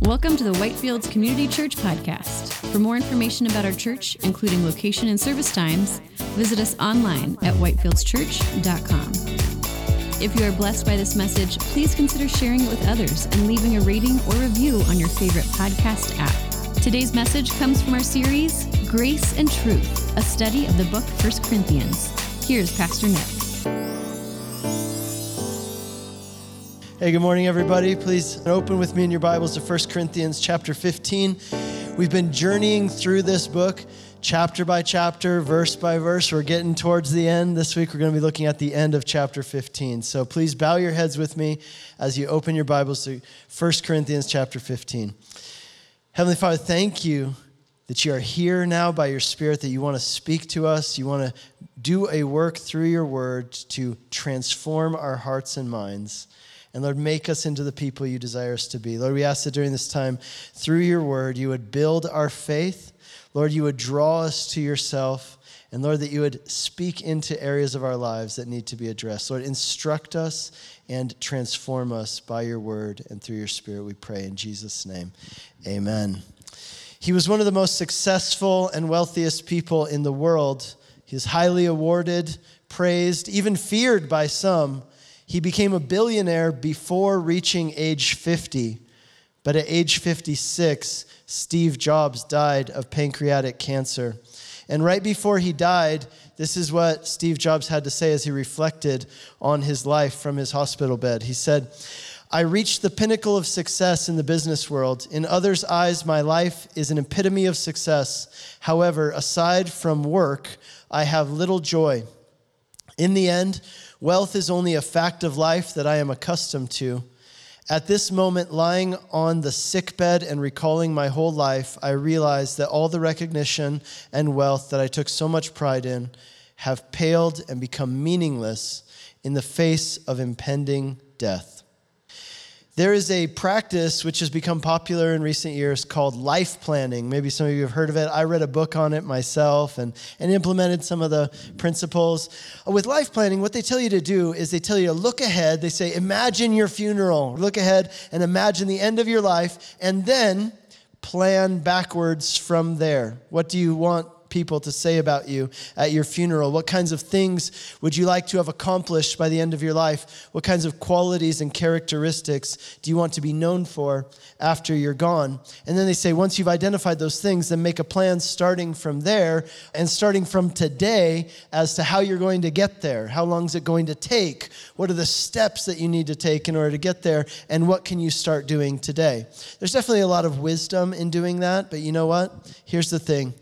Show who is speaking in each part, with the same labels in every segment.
Speaker 1: Welcome to the Whitefields Community Church Podcast. For more information about our church, including location and service times, visit us online at whitefieldschurch.com. If you are blessed by this message, please consider sharing it with others and leaving a rating or review on your favorite podcast app. Today's message comes from our series, Grace and Truth, a study of the book 1 Corinthians. Here's Pastor Nick.
Speaker 2: Hey, good morning, everybody. Please open with me in your Bibles to 1 Corinthians chapter 15. We've been journeying through this book chapter by chapter, verse by verse. We're getting towards the end. This week, we're going to be looking at the end of chapter 15. So please bow your heads with me as you open your Bibles to 1 Corinthians chapter 15. Heavenly Father, thank you that you are here now by your Spirit, that you want to speak to us. You want to do a work through your word to transform our hearts and minds. And Lord, make us into the people you desire us to be. Lord, we ask that during this time, through your word, you would build our faith. Lord, you would draw us to yourself. And Lord, that you would speak into areas of our lives that need to be addressed. Lord, instruct us and transform us by your word and through your spirit, we pray in Jesus' name. Amen. He was one of the most successful and wealthiest people in the world. He was highly awarded, praised, even feared by some. He became a billionaire before reaching age 50, but at age 56, Steve Jobs died of pancreatic cancer. And right before he died, this is what Steve Jobs had to say as he reflected on his life from his hospital bed. He said, I reached the pinnacle of success in the business world. In others' eyes, my life is an epitome of success. However, aside from work, I have little joy. In the end, Wealth is only a fact of life that I am accustomed to. At this moment, lying on the sickbed and recalling my whole life, I realize that all the recognition and wealth that I took so much pride in have paled and become meaningless in the face of impending death. There is a practice which has become popular in recent years called life planning. Maybe some of you have heard of it. I read a book on it myself and, and implemented some of the principles. With life planning, what they tell you to do is they tell you to look ahead. They say, imagine your funeral. Look ahead and imagine the end of your life, and then plan backwards from there. What do you want people to say about you at your funeral? What kinds of things would you like to have accomplished by the end of your life? What kinds of qualities and characteristics do you want to be known for after you're gone? And then they say, once you've identified those things, then make a plan starting from there and starting from today as to how you're going to get there. How long is it going to take? What are the steps that you need to take in order to get there? And what can you start doing today? There's definitely a lot of wisdom in doing that, but you know what? Here's the thing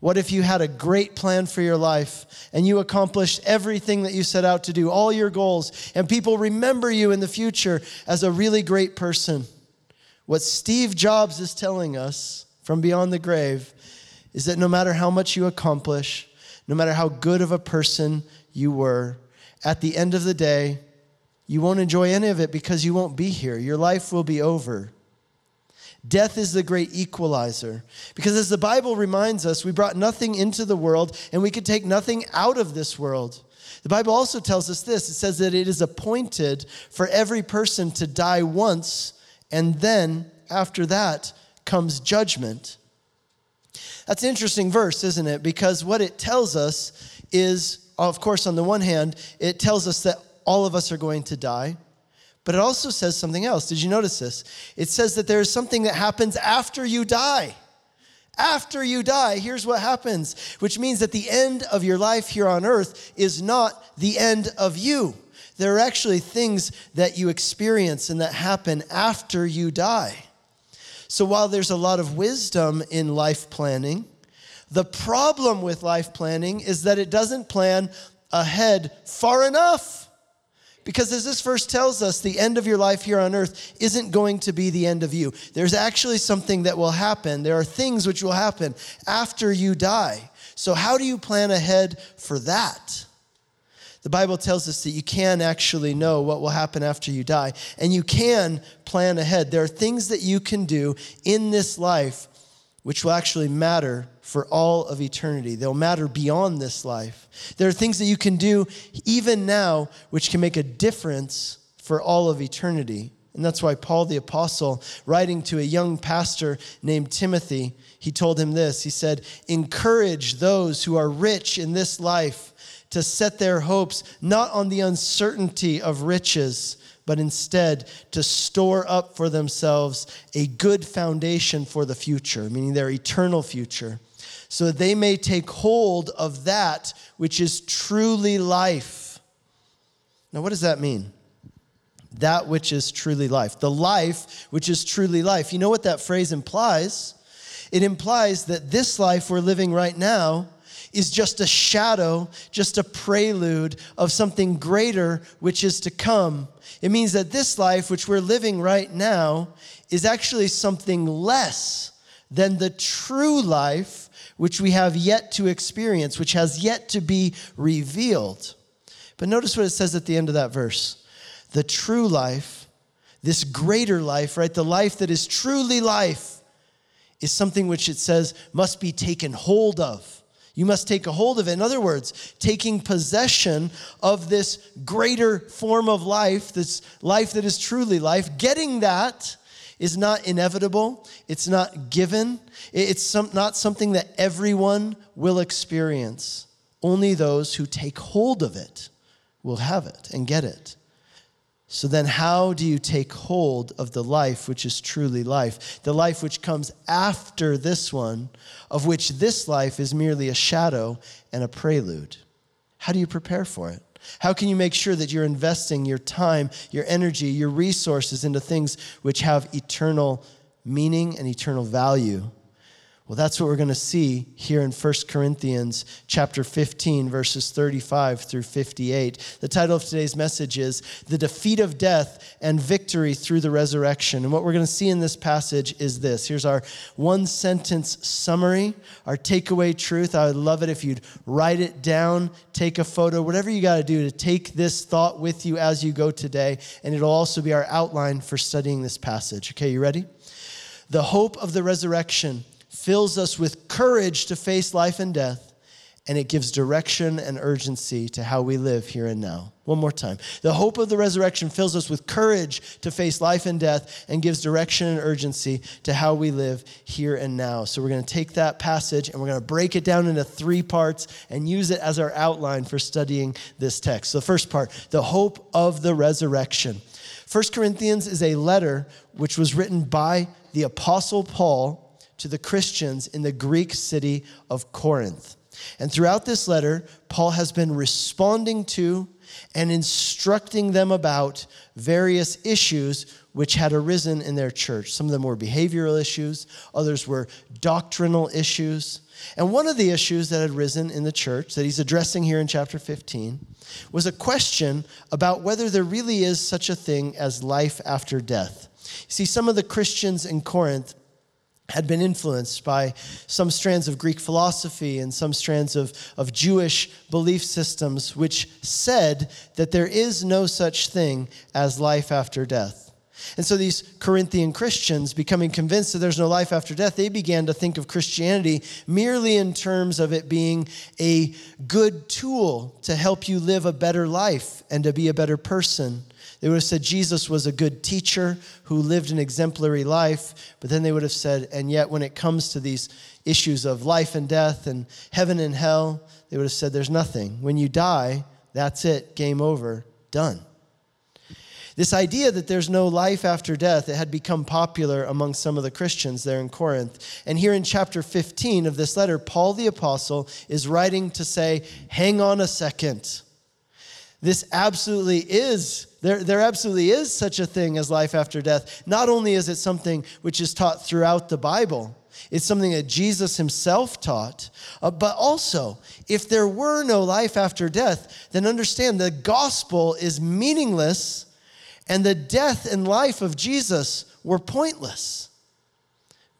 Speaker 2: what if you had a great plan for your life and you accomplished everything that you set out to do, all your goals, and people remember you in the future as a really great person? What Steve Jobs is telling us from beyond the grave is that no matter how much you accomplish, no matter how good of a person you were, at the end of the day, you won't enjoy any of it because you won't be here. Your life will be over. Death is the great equalizer. Because as the Bible reminds us, we brought nothing into the world and we could take nothing out of this world. The Bible also tells us this it says that it is appointed for every person to die once, and then after that comes judgment. That's an interesting verse, isn't it? Because what it tells us is, of course, on the one hand, it tells us that all of us are going to die. But it also says something else. Did you notice this? It says that there is something that happens after you die. After you die, here's what happens, which means that the end of your life here on earth is not the end of you. There are actually things that you experience and that happen after you die. So while there's a lot of wisdom in life planning, the problem with life planning is that it doesn't plan ahead far enough. Because as this verse tells us, the end of your life here on earth isn't going to be the end of you. There's actually something that will happen. There are things which will happen after you die. So, how do you plan ahead for that? The Bible tells us that you can actually know what will happen after you die, and you can plan ahead. There are things that you can do in this life which will actually matter for all of eternity. They'll matter beyond this life. There are things that you can do even now which can make a difference for all of eternity. And that's why Paul the Apostle, writing to a young pastor named Timothy, he told him this. He said, Encourage those who are rich in this life to set their hopes not on the uncertainty of riches, but instead to store up for themselves a good foundation for the future, meaning their eternal future, so that they may take hold of that which is truly life. Now, what does that mean? That which is truly life. The life which is truly life. You know what that phrase implies? It implies that this life we're living right now is just a shadow, just a prelude of something greater which is to come. It means that this life, which we're living right now, is actually something less than the true life which we have yet to experience, which has yet to be revealed. But notice what it says at the end of that verse the true life, this greater life, right? The life that is truly life, is something which it says must be taken hold of. You must take a hold of it. In other words, taking possession of this greater form of life, this life that is truly life, getting that is not inevitable. It's not given. It's some, not something that everyone will experience. Only those who take hold of it will have it and get it. So then, how do you take hold of the life which is truly life? The life which comes after this one, of which this life is merely a shadow and a prelude. How do you prepare for it? How can you make sure that you're investing your time, your energy, your resources into things which have eternal meaning and eternal value? Well, that's what we're going to see here in 1 Corinthians chapter 15 verses 35 through 58. The title of today's message is The Defeat of Death and Victory Through the Resurrection. And what we're going to see in this passage is this. Here's our one sentence summary, our takeaway truth. I would love it if you'd write it down, take a photo, whatever you got to do to take this thought with you as you go today, and it'll also be our outline for studying this passage. Okay, you ready? The hope of the resurrection fills us with courage to face life and death, and it gives direction and urgency to how we live here and now. One more time. The hope of the resurrection fills us with courage to face life and death and gives direction and urgency to how we live here and now. So, we're going to take that passage and we're going to break it down into three parts and use it as our outline for studying this text. So, the first part, the hope of the resurrection. 1 Corinthians is a letter which was written by the Apostle Paul to the Christians in the Greek city of Corinth. And throughout this letter, Paul has been responding to and instructing them about various issues which had arisen in their church. Some of them were behavioral issues, others were doctrinal issues. And one of the issues that had risen in the church that he's addressing here in chapter 15 was a question about whether there really is such a thing as life after death. See, some of the Christians in Corinth had been influenced by some strands of Greek philosophy and some strands of, of Jewish belief systems, which said that there is no such thing as life after death. And so these Corinthian Christians, becoming convinced that there's no life after death, they began to think of Christianity merely in terms of it being a good tool to help you live a better life and to be a better person. They would have said Jesus was a good teacher who lived an exemplary life, but then they would have said, and yet when it comes to these issues of life and death and heaven and hell, they would have said, there's nothing. When you die, that's it, game over, done. This idea that there's no life after death, it had become popular among some of the Christians there in Corinth. And here in chapter 15 of this letter, Paul the Apostle is writing to say, hang on a second. This absolutely is there, there absolutely is such a thing as life after death. Not only is it something which is taught throughout the Bible, it's something that Jesus himself taught. Uh, but also, if there were no life after death, then understand the gospel is meaningless and the death and life of Jesus were pointless.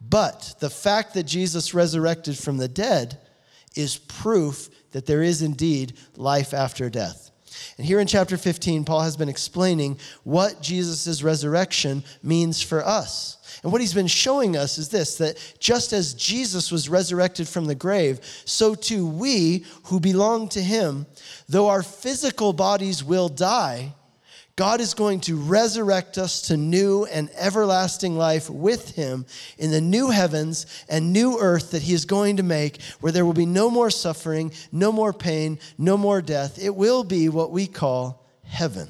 Speaker 2: But the fact that Jesus resurrected from the dead is proof that there is indeed life after death. And here in chapter 15, Paul has been explaining what Jesus' resurrection means for us. And what he's been showing us is this that just as Jesus was resurrected from the grave, so too we who belong to him, though our physical bodies will die, God is going to resurrect us to new and everlasting life with Him in the new heavens and new earth that He is going to make, where there will be no more suffering, no more pain, no more death. It will be what we call heaven.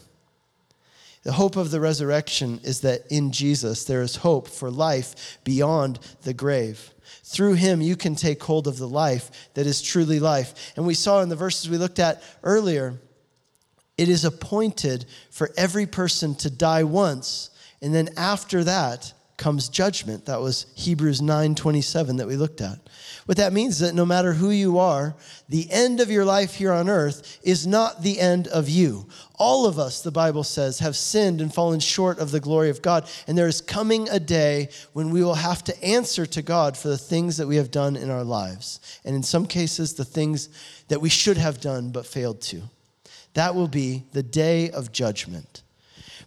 Speaker 2: The hope of the resurrection is that in Jesus there is hope for life beyond the grave. Through him, you can take hold of the life that is truly life. And we saw in the verses we looked at earlier, it is appointed for every person to die once. And then after that comes judgment. That was Hebrews 9 27 that we looked at. What that means is that no matter who you are, the end of your life here on earth is not the end of you. All of us, the Bible says, have sinned and fallen short of the glory of God. And there is coming a day when we will have to answer to God for the things that we have done in our lives. And in some cases, the things that we should have done but failed to. That will be the day of judgment.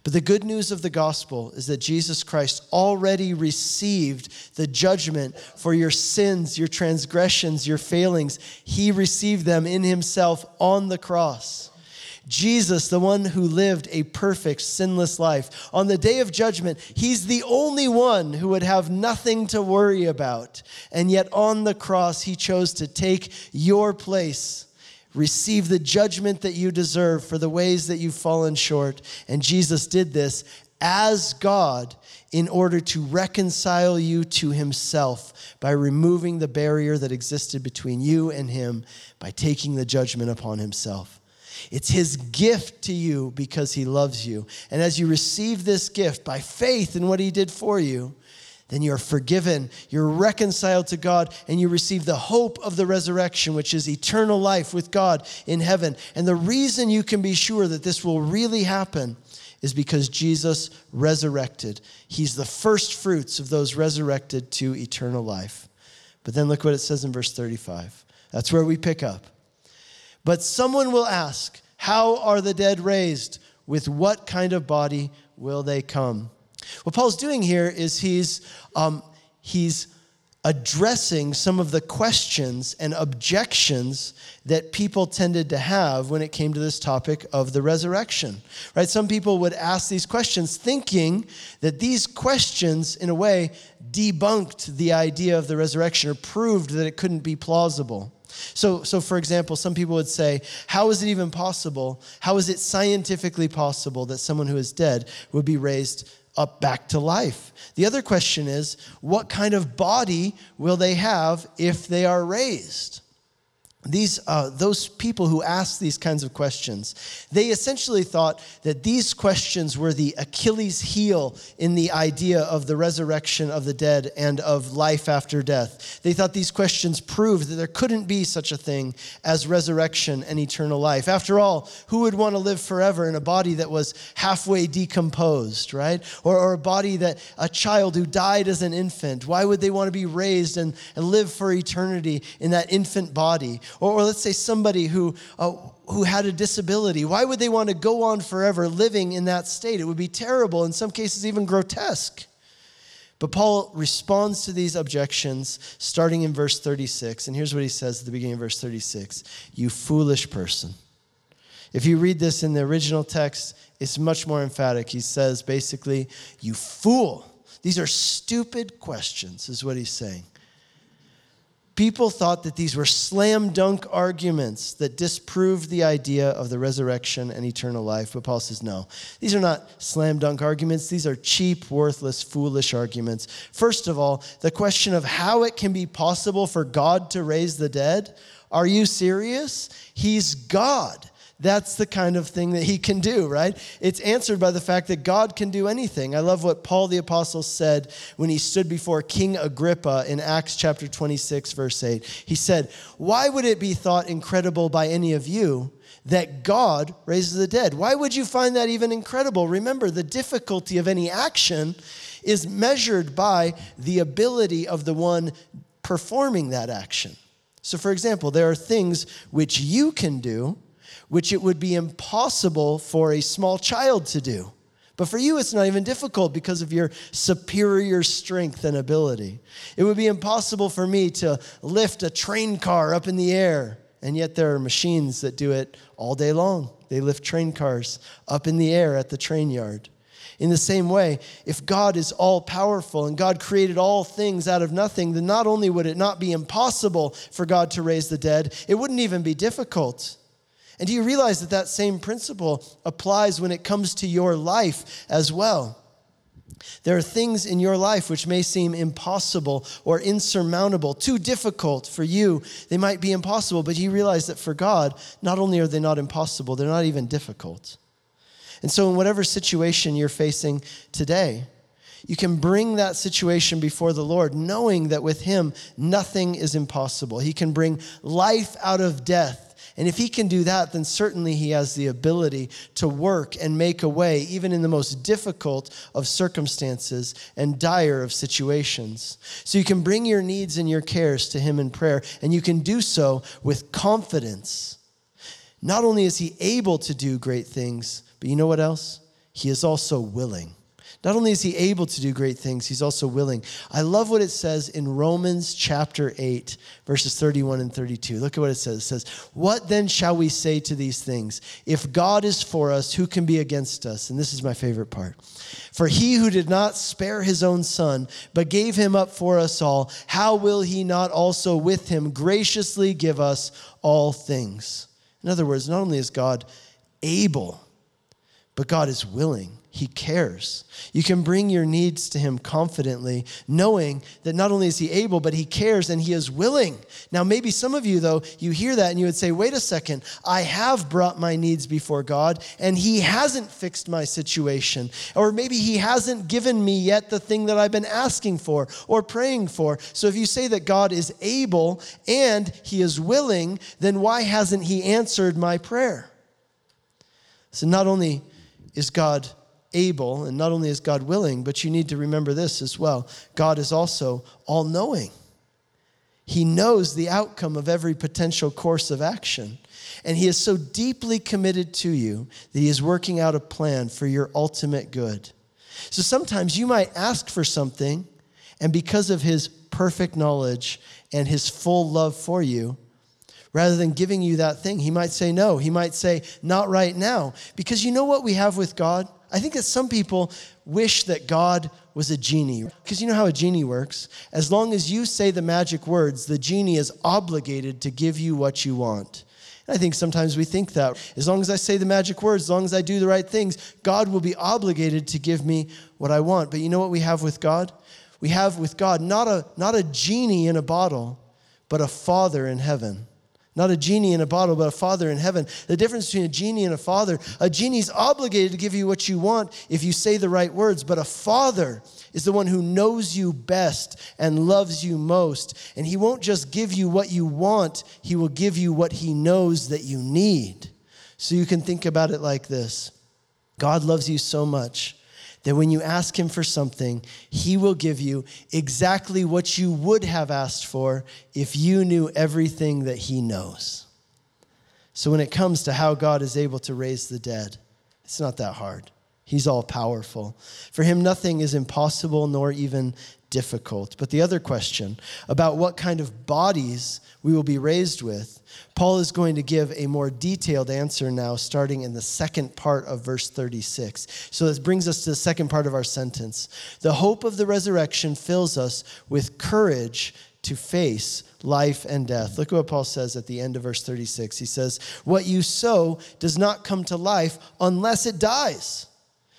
Speaker 2: But the good news of the gospel is that Jesus Christ already received the judgment for your sins, your transgressions, your failings. He received them in himself on the cross. Jesus, the one who lived a perfect, sinless life, on the day of judgment, he's the only one who would have nothing to worry about. And yet on the cross, he chose to take your place receive the judgment that you deserve for the ways that you've fallen short. And Jesus did this as God in order to reconcile you to himself by removing the barrier that existed between you and him by taking the judgment upon himself. It's his gift to you because he loves you. And as you receive this gift by faith in what he did for you, then you're forgiven, you're reconciled to God, and you receive the hope of the resurrection, which is eternal life with God in heaven. And the reason you can be sure that this will really happen is because Jesus resurrected. He's the first fruits of those resurrected to eternal life. But then look what it says in verse 35. That's where we pick up. But someone will ask, How are the dead raised? With what kind of body will they come? What Paul's doing here is he's, um, he's addressing some of the questions and objections that people tended to have when it came to this topic of the resurrection. Right? Some people would ask these questions thinking that these questions in a way debunked the idea of the resurrection or proved that it couldn't be plausible. So, so for example, some people would say, How is it even possible? How is it scientifically possible that someone who is dead would be raised up back to life. The other question is what kind of body will they have if they are raised? These uh, those people who asked these kinds of questions they essentially thought that these questions were the achilles heel in the idea of the resurrection of the dead and of life after death. They thought these questions proved that there couldn't be such a thing as resurrection and eternal life. After all who would want to live forever in a body that was halfway decomposed right? Or, or a body that a child who died as an infant. Why would they want to be raised and, and live for eternity in that infant body or, or let's say somebody who, uh, who had a disability. Why would they want to go on forever living in that state? It would be terrible, in some cases, even grotesque. But Paul responds to these objections starting in verse 36. And here's what he says at the beginning of verse 36 You foolish person. If you read this in the original text, it's much more emphatic. He says basically, You fool. These are stupid questions, is what he's saying. People thought that these were slam dunk arguments that disproved the idea of the resurrection and eternal life. But Paul says, no, these are not slam dunk arguments. These are cheap, worthless, foolish arguments. First of all, the question of how it can be possible for God to raise the dead. Are you serious? He's God. That's the kind of thing that he can do, right? It's answered by the fact that God can do anything. I love what Paul the Apostle said when he stood before King Agrippa in Acts chapter 26, verse 8. He said, Why would it be thought incredible by any of you? that God raises the dead. Why would you find that even incredible? Remember, the difficulty of any action is measured by the ability of the one performing that action. So, for example, there are things which you can do which it would be impossible for a small child to do. But for you, it's not even difficult because of your superior strength and ability. It would be impossible for me to lift a train car up in the air And yet there are machines that do it all day long. They lift train cars up in the air at the train yard. In the same way, if God is all powerful and God created all things out of nothing, then not only would it not be impossible for God to raise the dead, it wouldn't even be difficult. And do you realize that that same principle applies when it comes to your life as well? There are things in your life which may seem impossible or insurmountable, too difficult for you. They might be impossible, but you realize that for God, not only are they not impossible, they're not even difficult. And so, in whatever situation you're facing today, you can bring that situation before the Lord, knowing that with Him, nothing is impossible. He can bring life out of death and if he can do that, then certainly he has the ability to work and make a way, even in the most difficult of circumstances and dire of situations. So you can bring your needs and your cares to him in prayer, and you can do so with confidence. Not only is he able to do great things, but you know what else? He is also willing. Not only is he able to do great things, he's also willing. I love what it says in Romans chapter 8, verses 31 and 32. Look at what it says. It says, What then shall we say to these things? If God is for us, who can be against us? And this is my favorite part. For he who did not spare his own son, but gave him up for us all, how will he not also with him graciously give us all things? In other words, not only is God able, but God is willing. He cares. You can bring your needs to Him confidently, knowing that not only is He able, but He cares and He is willing. Now, maybe some of you, though, you hear that and you would say, wait a second, I have brought my needs before God and He hasn't fixed my situation. Or maybe He hasn't given me yet the thing that I've been asking for or praying for. So if you say that God is able and He is willing, then why hasn't He answered my prayer? So not only is God able, and not only is God willing, but you need to remember this as well God is also all knowing. He knows the outcome of every potential course of action. And He is so deeply committed to you that He is working out a plan for your ultimate good. So sometimes you might ask for something, and because of His perfect knowledge and His full love for you, rather than giving you that thing, He might say no. He might say, not right now. Because you know what we have with God? I think that some people wish that God was a genie. Because you know how a genie works? As long as you say the magic words, the genie is obligated to give you what you want. And I think sometimes we think that as long as I say the magic words, as long as I do the right things, God will be obligated to give me what I want. But you know what we have with God? We have with God not a, not a genie in a bottle, but a father in heaven. Not a genie in a bottle, but a father in heaven. The difference between a genie and a father a genie's obligated to give you what you want if you say the right words, but a father is the one who knows you best and loves you most. And he won't just give you what you want, he will give you what he knows that you need. So you can think about it like this God loves you so much that when you ask Him for something, He will give you exactly what you would have asked for if you knew everything that He knows. So when it comes to how God is able to raise the dead, it's not that hard. He's all powerful. For Him, nothing is impossible nor even difficult. But the other question about what kind of bodies we will be raised with, Paul is going to give a more detailed answer now, starting in the second part of verse 36. So this brings us to the second part of our sentence. The hope of the resurrection fills us with courage to face life and death. Look at what Paul says at the end of verse 36. He says, What you sow does not come to life unless it dies.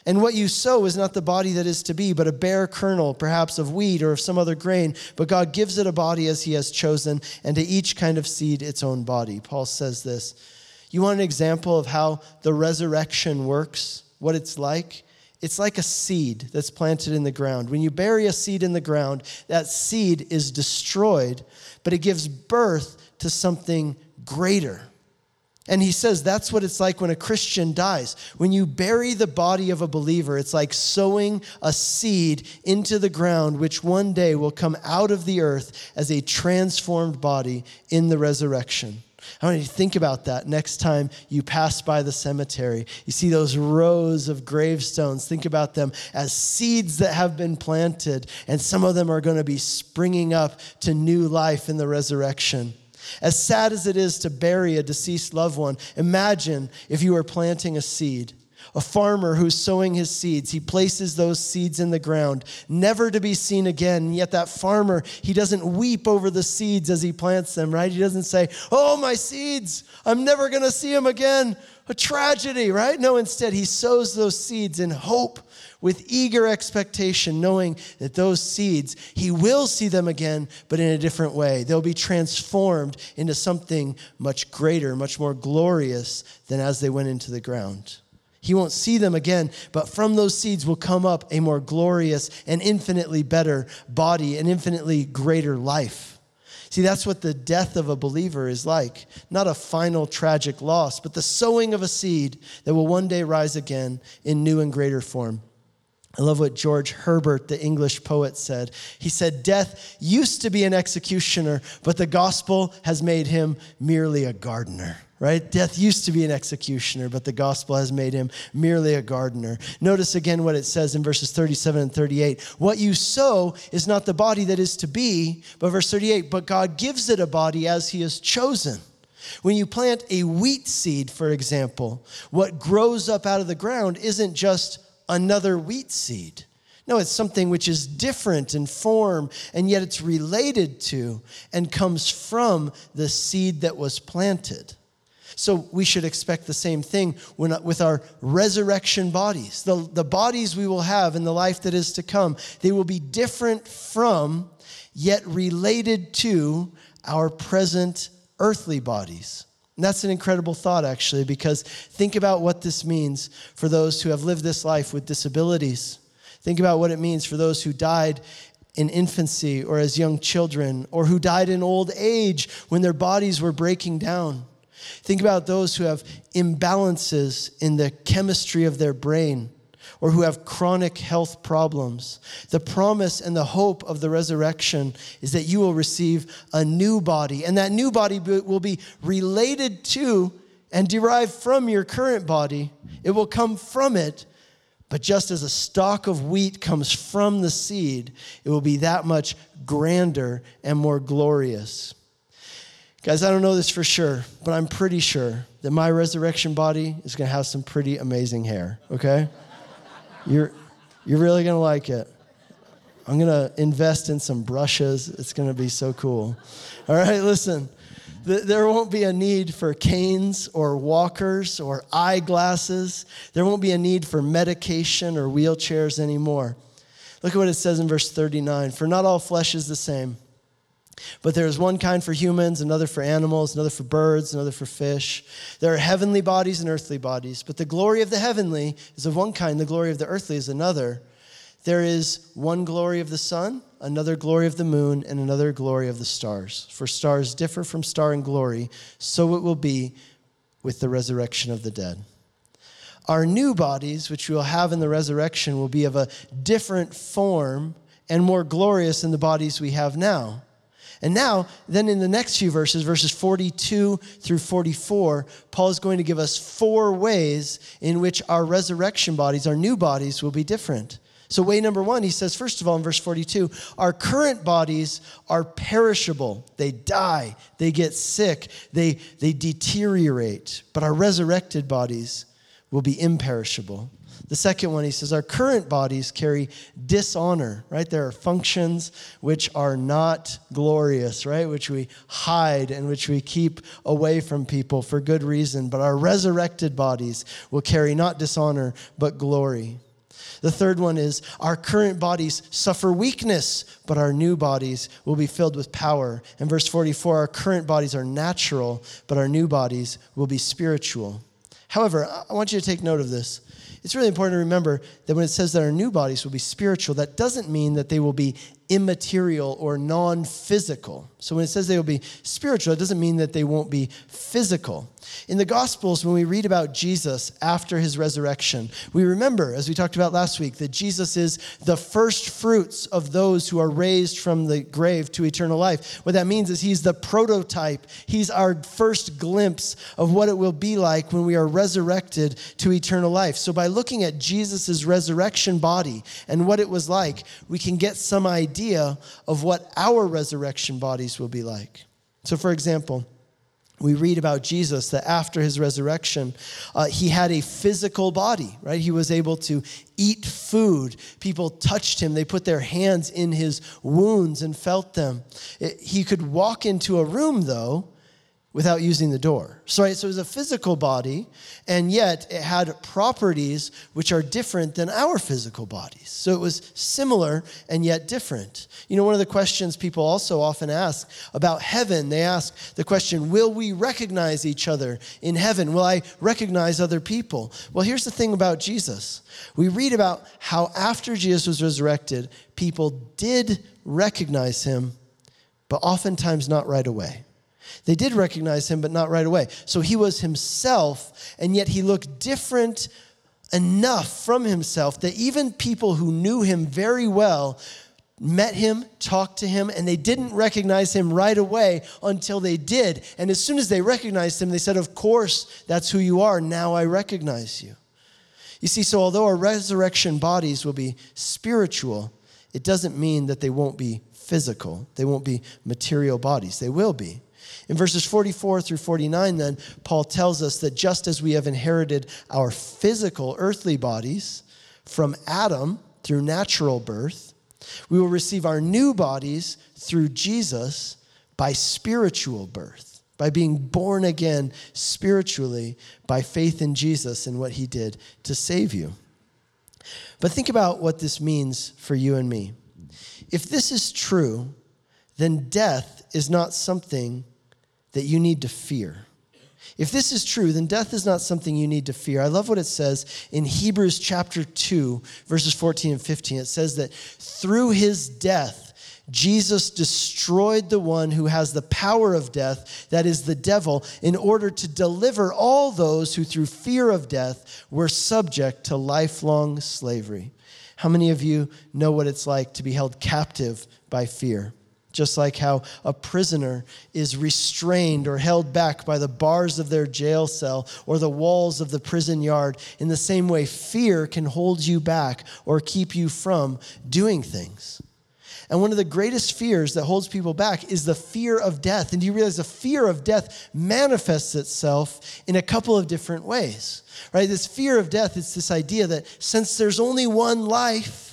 Speaker 2: And what you sow is not the body that is to be, but a bare kernel, perhaps of wheat or of some other grain. But God gives it a body as He has chosen, and to each kind of seed its own body. Paul says this. You want an example of how the resurrection works, what it's like? It's like a seed that's planted in the ground. When you bury a seed in the ground, that seed is destroyed, but it gives birth to something greater. And he says that's what it's like when a Christian dies. When you bury the body of a believer, it's like sowing a seed into the ground, which one day will come out of the earth as a transformed body in the resurrection. I want you to think about that next time you pass by the cemetery. You see those rows of gravestones. Think about them as seeds that have been planted, and some of them are going to be springing up to new life in the resurrection. As sad as it is to bury a deceased loved one, imagine if you were planting a seed. A farmer who's sowing his seeds, he places those seeds in the ground, never to be seen again. Yet, that farmer, he doesn't weep over the seeds as he plants them, right? He doesn't say, Oh, my seeds, I'm never going to see them again. A tragedy, right? No, instead, he sows those seeds in hope with eager expectation, knowing that those seeds, he will see them again, but in a different way. They'll be transformed into something much greater, much more glorious than as they went into the ground. He won't see them again, but from those seeds will come up a more glorious and infinitely better body, an infinitely greater life. See, that's what the death of a believer is like. Not a final tragic loss, but the sowing of a seed that will one day rise again in new and greater form. I love what George Herbert, the English poet, said. He said, Death used to be an executioner, but the gospel has made him merely a gardener. Right? Death used to be an executioner, but the gospel has made him merely a gardener. Notice again what it says in verses 37 and 38. What you sow is not the body that is to be, but verse 38, but God gives it a body as he has chosen. When you plant a wheat seed, for example, what grows up out of the ground isn't just another wheat seed. No, it's something which is different in form, and yet it's related to and comes from the seed that was planted. So we should expect the same thing when, with our resurrection bodies. The, the bodies we will have in the life that is to come, they will be different from, yet related to, our present earthly bodies. And that's an incredible thought, actually, because think about what this means for those who have lived this life with disabilities. Think about what it means for those who died in infancy or as young children, or who died in old age when their bodies were breaking down. Think about those who have imbalances in the chemistry of their brain or who have chronic health problems. The promise and the hope of the resurrection is that you will receive a new body, and that new body will be related to and derived from your current body. It will come from it, but just as a stalk of wheat comes from the seed, it will be that much grander and more glorious. Guys, I don't know this for sure, but I'm pretty sure that my resurrection body is going to have some pretty amazing hair, okay? You're, you're really going to like it. I'm going to invest in some brushes. It's going to be so cool. All right, listen. There won't be a need for canes or walkers or eyeglasses. There won't be a need for medication or wheelchairs anymore. Look at what it says in verse 39 For not all flesh is the same. But there is one kind for humans, another for animals, another for birds, another for fish. There are heavenly bodies and earthly bodies, but the glory of the heavenly is of one kind, the glory of the earthly is another. There is one glory of the sun, another glory of the moon, and another glory of the stars. For stars differ from star in glory, so it will be with the resurrection of the dead. Our new bodies, which we will have in the resurrection, will be of a different form and more glorious than the bodies we have now. And now, then in the next few verses, verses 42 through 44, Paul is going to give us four ways in which our resurrection bodies, our new bodies, will be different. So, way number one, he says, first of all, in verse 42, our current bodies are perishable. They die, they get sick, they, they deteriorate. But our resurrected bodies will be imperishable. The second one, he says, our current bodies carry dishonor, right? There are functions which are not glorious, right? Which we hide and which we keep away from people for good reason. But our resurrected bodies will carry not dishonor, but glory. The third one is our current bodies suffer weakness, but our new bodies will be filled with power. In verse 44, our current bodies are natural, but our new bodies will be spiritual. However, I want you to take note of this it's really important to remember that when it says that our new bodies will be spiritual, that doesn't mean that they will be immaterial or non physical. So when it says they will be spiritual, it doesn't mean that they won't be physical. In the Gospels, when we read about Jesus after his resurrection, we remember, as we talked about last week, that Jesus is the first fruits of those who are raised from the grave to eternal life. What that means is he's the prototype, he's our first glimpse of what it will be like when we are resurrected to eternal life. So by looking at Jesus' resurrection body and what it was like, we can get some idea of what our resurrection bodies will be like. So, for example, we read about Jesus that after his resurrection, uh, he had a physical body, right? He was able to eat food. People touched him, they put their hands in his wounds and felt them. It, he could walk into a room, though, without using the door. So, right, so it was a physical body, and yet it had properties which are different than our physical bodies. So it was similar and yet different. You know, one of the questions people also often ask about heaven, they ask the question, Will we recognize each other in heaven? Will I recognize other people? Well, here's the thing about Jesus. We read about how after Jesus was resurrected, people did recognize him, but oftentimes not right away. They did recognize him, but not right away. So he was himself, and yet he looked different enough from himself that even people who knew him very well met him, talked to him, and they didn't recognize him right away until they did. And as soon as they recognized him, they said, Of course, that's who you are. Now I recognize you. You see, so although our resurrection bodies will be spiritual, it doesn't mean that they won't be physical. They won't be material bodies. They will be. In verses 44 through 49, then, Paul tells us that just as we have inherited our physical earthly bodies from Adam through natural birth, we will receive our new bodies through Jesus by spiritual birth, by being born again spiritually by faith in Jesus and what he did to save you. But think about what this means for you and me. If this is true, then death is not something that you need to fear. If this is true, then death is not something you need to fear. I love what it says in Hebrews chapter 2, verses 14 and 15. It says that through his death, Jesus destroyed the one who has the power of death, that is the devil, in order to deliver all those who through fear of death were subject to lifelong slavery. How many of you know what it's like to be held captive by fear? Just like how a prisoner is restrained or held back by the bars of their jail cell or the walls of the prison yard. In the same way, fear can hold you back or keep you from doing things. And one of the greatest fears that holds people back is the fear of death. And do you realize the fear of death manifests itself in a couple of different ways? Right? This fear of death is this idea that since there's only one life,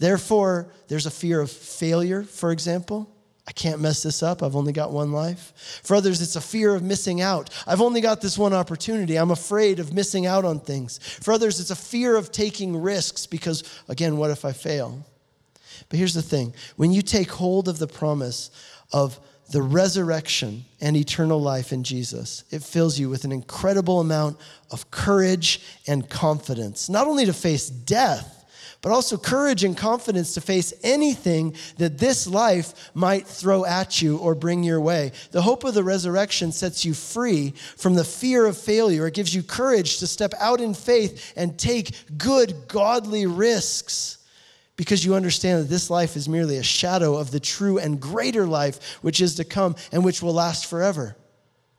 Speaker 2: Therefore, there's a fear of failure, for example. I can't mess this up. I've only got one life. For others, it's a fear of missing out. I've only got this one opportunity. I'm afraid of missing out on things. For others, it's a fear of taking risks because, again, what if I fail? But here's the thing when you take hold of the promise of the resurrection and eternal life in Jesus, it fills you with an incredible amount of courage and confidence, not only to face death but also courage and confidence to face anything that this life might throw at you or bring your way. The hope of the resurrection sets you free from the fear of failure. It gives you courage to step out in faith and take good, godly risks because you understand that this life is merely a shadow of the true and greater life which is to come and which will last forever.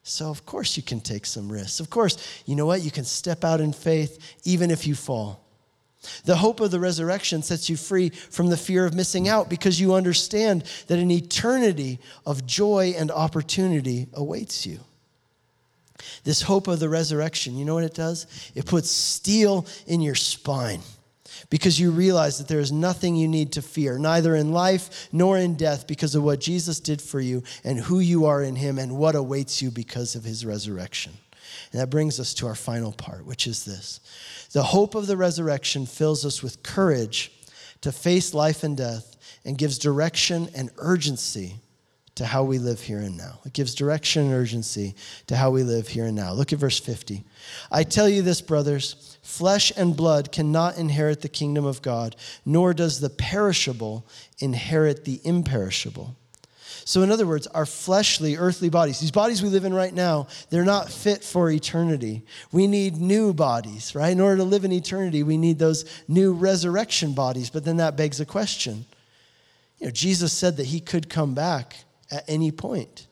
Speaker 2: So, of course, you can take some risks. Of course, you know what? You can step out in faith even if you fall. The hope of the resurrection sets you free from the fear of missing out because you understand that an eternity of joy and opportunity awaits you. This hope of the resurrection, you know what it does? It puts steel in your spine because you realize that there is nothing you need to fear, neither in life nor in death, because of what Jesus did for you and who you are in Him and what awaits you because of His resurrection. And that brings us to our final part, which is this the hope of the resurrection fills us with courage to face life and death and gives direction and urgency to how we live here and now. It gives direction and urgency to how we live here and now. Look at verse 50. I tell you this, brothers flesh and blood cannot inherit the kingdom of God, nor does the perishable inherit the imperishable. So, in other words, our fleshly, earthly bodies, these bodies we live in right now, they're not fit for eternity. We need new bodies, right? In order to live in eternity, we need those new resurrection bodies. But then that begs a question. You know, Jesus said that he could come back at any point.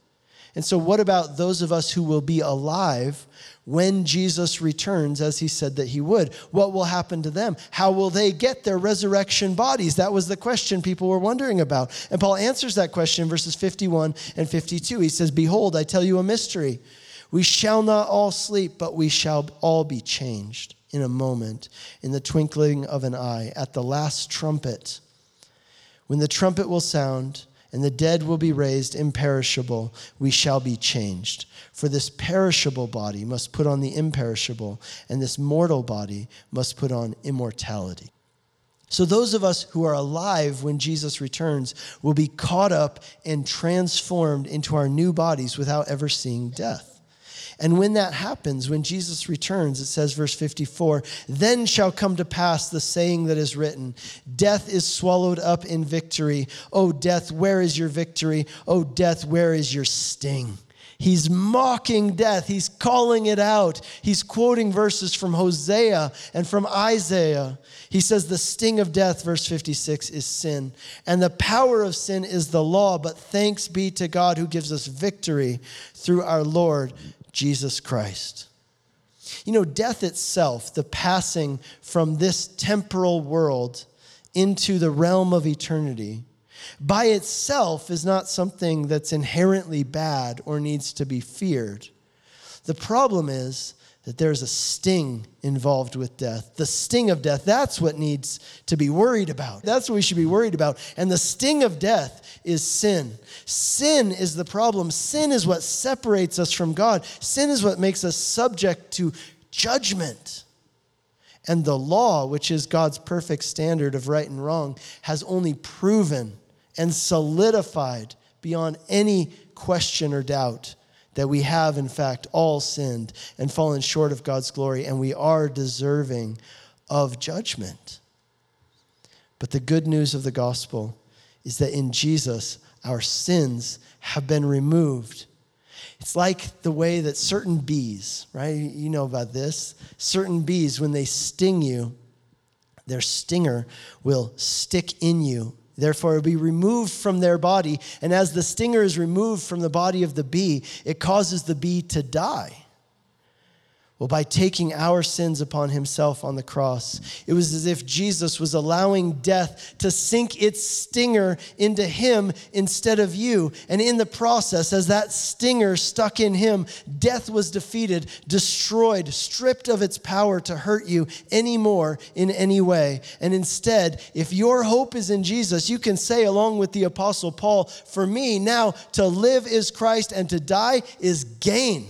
Speaker 2: And so, what about those of us who will be alive when Jesus returns, as he said that he would? What will happen to them? How will they get their resurrection bodies? That was the question people were wondering about. And Paul answers that question in verses 51 and 52. He says, Behold, I tell you a mystery. We shall not all sleep, but we shall all be changed in a moment, in the twinkling of an eye, at the last trumpet. When the trumpet will sound, and the dead will be raised imperishable, we shall be changed. For this perishable body must put on the imperishable, and this mortal body must put on immortality. So, those of us who are alive when Jesus returns will be caught up and transformed into our new bodies without ever seeing death. And when that happens, when Jesus returns, it says, verse 54, then shall come to pass the saying that is written Death is swallowed up in victory. O death, where is your victory? O death, where is your sting? He's mocking death. He's calling it out. He's quoting verses from Hosea and from Isaiah. He says, The sting of death, verse 56, is sin. And the power of sin is the law. But thanks be to God who gives us victory through our Lord Jesus Christ. You know, death itself, the passing from this temporal world into the realm of eternity, by itself is not something that's inherently bad or needs to be feared. The problem is that there's a sting involved with death. The sting of death, that's what needs to be worried about. That's what we should be worried about. And the sting of death is sin. Sin is the problem. Sin is what separates us from God. Sin is what makes us subject to judgment. And the law, which is God's perfect standard of right and wrong, has only proven and solidified beyond any question or doubt that we have, in fact, all sinned and fallen short of God's glory, and we are deserving of judgment. But the good news of the gospel is that in Jesus, our sins have been removed. It's like the way that certain bees, right? You know about this. Certain bees, when they sting you, their stinger will stick in you Therefore, it will be removed from their body. And as the stinger is removed from the body of the bee, it causes the bee to die. Well, by taking our sins upon himself on the cross, it was as if Jesus was allowing death to sink its stinger into him instead of you. And in the process, as that stinger stuck in him, death was defeated, destroyed, stripped of its power to hurt you anymore in any way. And instead, if your hope is in Jesus, you can say, along with the Apostle Paul, For me, now to live is Christ and to die is gain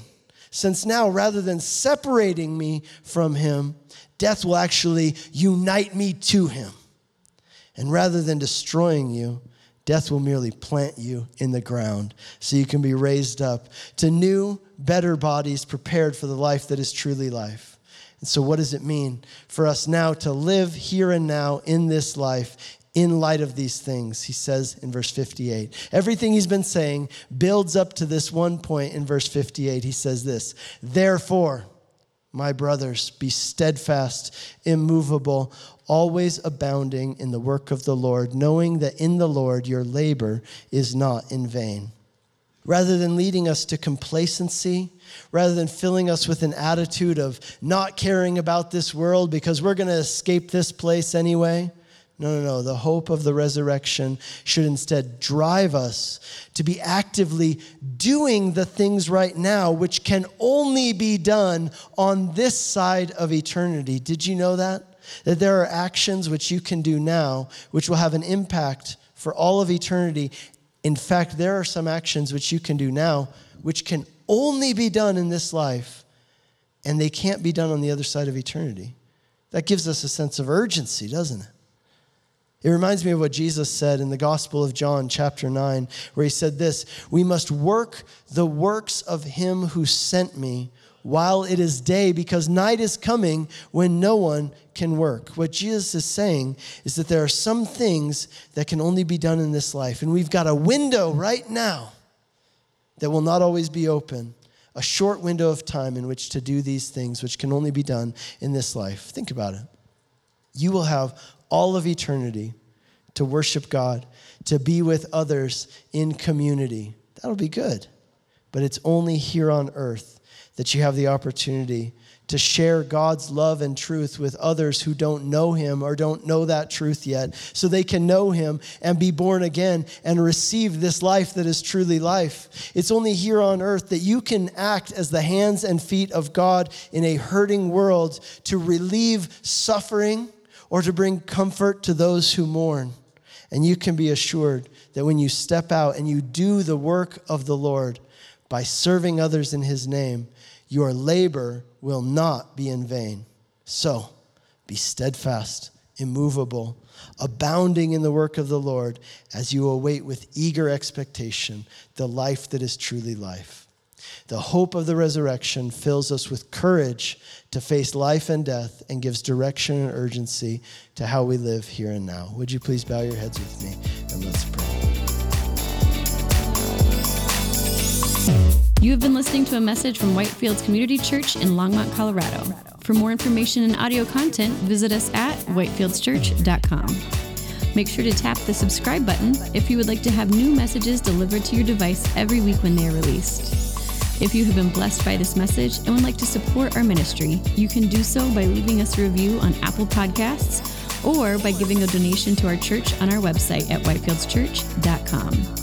Speaker 2: since now, rather than separating me from him, death will actually unite me to him. And rather than destroying you, death will merely plant you in the ground so you can be raised up to new, better bodies prepared for the life that is truly life. And so, what does it mean for us now to live here and now in this life in light of these things, he says in verse 58. Everything he's been saying builds up to this one point in verse 58. He says this Therefore, my brothers, be steadfast, immovable, always abounding in the work of the Lord, knowing that in the Lord your labor is not in vain. Rather than leading us to complacency, rather than filling us with an attitude of not caring about this world because we're going to escape this place anyway, no, no, no. The hope of the resurrection should instead drive us to be actively doing the things right now, which can only be done on this side of eternity. Did you know that? That there are actions which you can do now, which will have an impact for all of eternity. In fact, there are some actions which you can do now, which can only be done in this life, and they can't be done on the other side of eternity. That gives us a sense of urgency, doesn't it? It reminds me of what Jesus said in the Gospel of John, chapter 9, where he said this We must work the works of him who sent me while it is day, because night is coming when no one can work. What Jesus is saying is that there are some things that can only be done in this life, and we've got a window right now that will not always be open. A short window of time in which to do these things, which can only be done in this life. Think about it. You will have all of eternity to worship God, to be with others in community. That'll be good. but it's only here on earth that you have the opportunity to share God's love and truth with others who don't know Him or don't know that truth yet, so they can know Him and be born again and receive this life that is truly life. It's only here on earth that you can act as the hands and feet of God in a hurting world to relieve suffering or to bring comfort to those who mourn. And you can be assured that when you step out and you do the work of the Lord by serving others in His name, your labor will not be in vain. So be steadfast, immovable, abounding in the work of the Lord as you await with eager expectation the life that is truly life. The hope of the resurrection fills us with courage to face life and death and gives direction and urgency to how we live here and now. Would you please bow your heads with me and let's pray.
Speaker 1: You have been listening to a message from Whitefields Community Church in Longmont, Colorado. For more information and audio content, visit us at whitefieldschurch.com. Make sure to tap the subscribe button if you would like to have new messages delivered to your device every week when they are released. If you have been blessed by this message and would like to support our ministry, you can do so by leaving us a review on Apple Podcasts or by giving a donation to our church on our website at whitefieldschurch.com.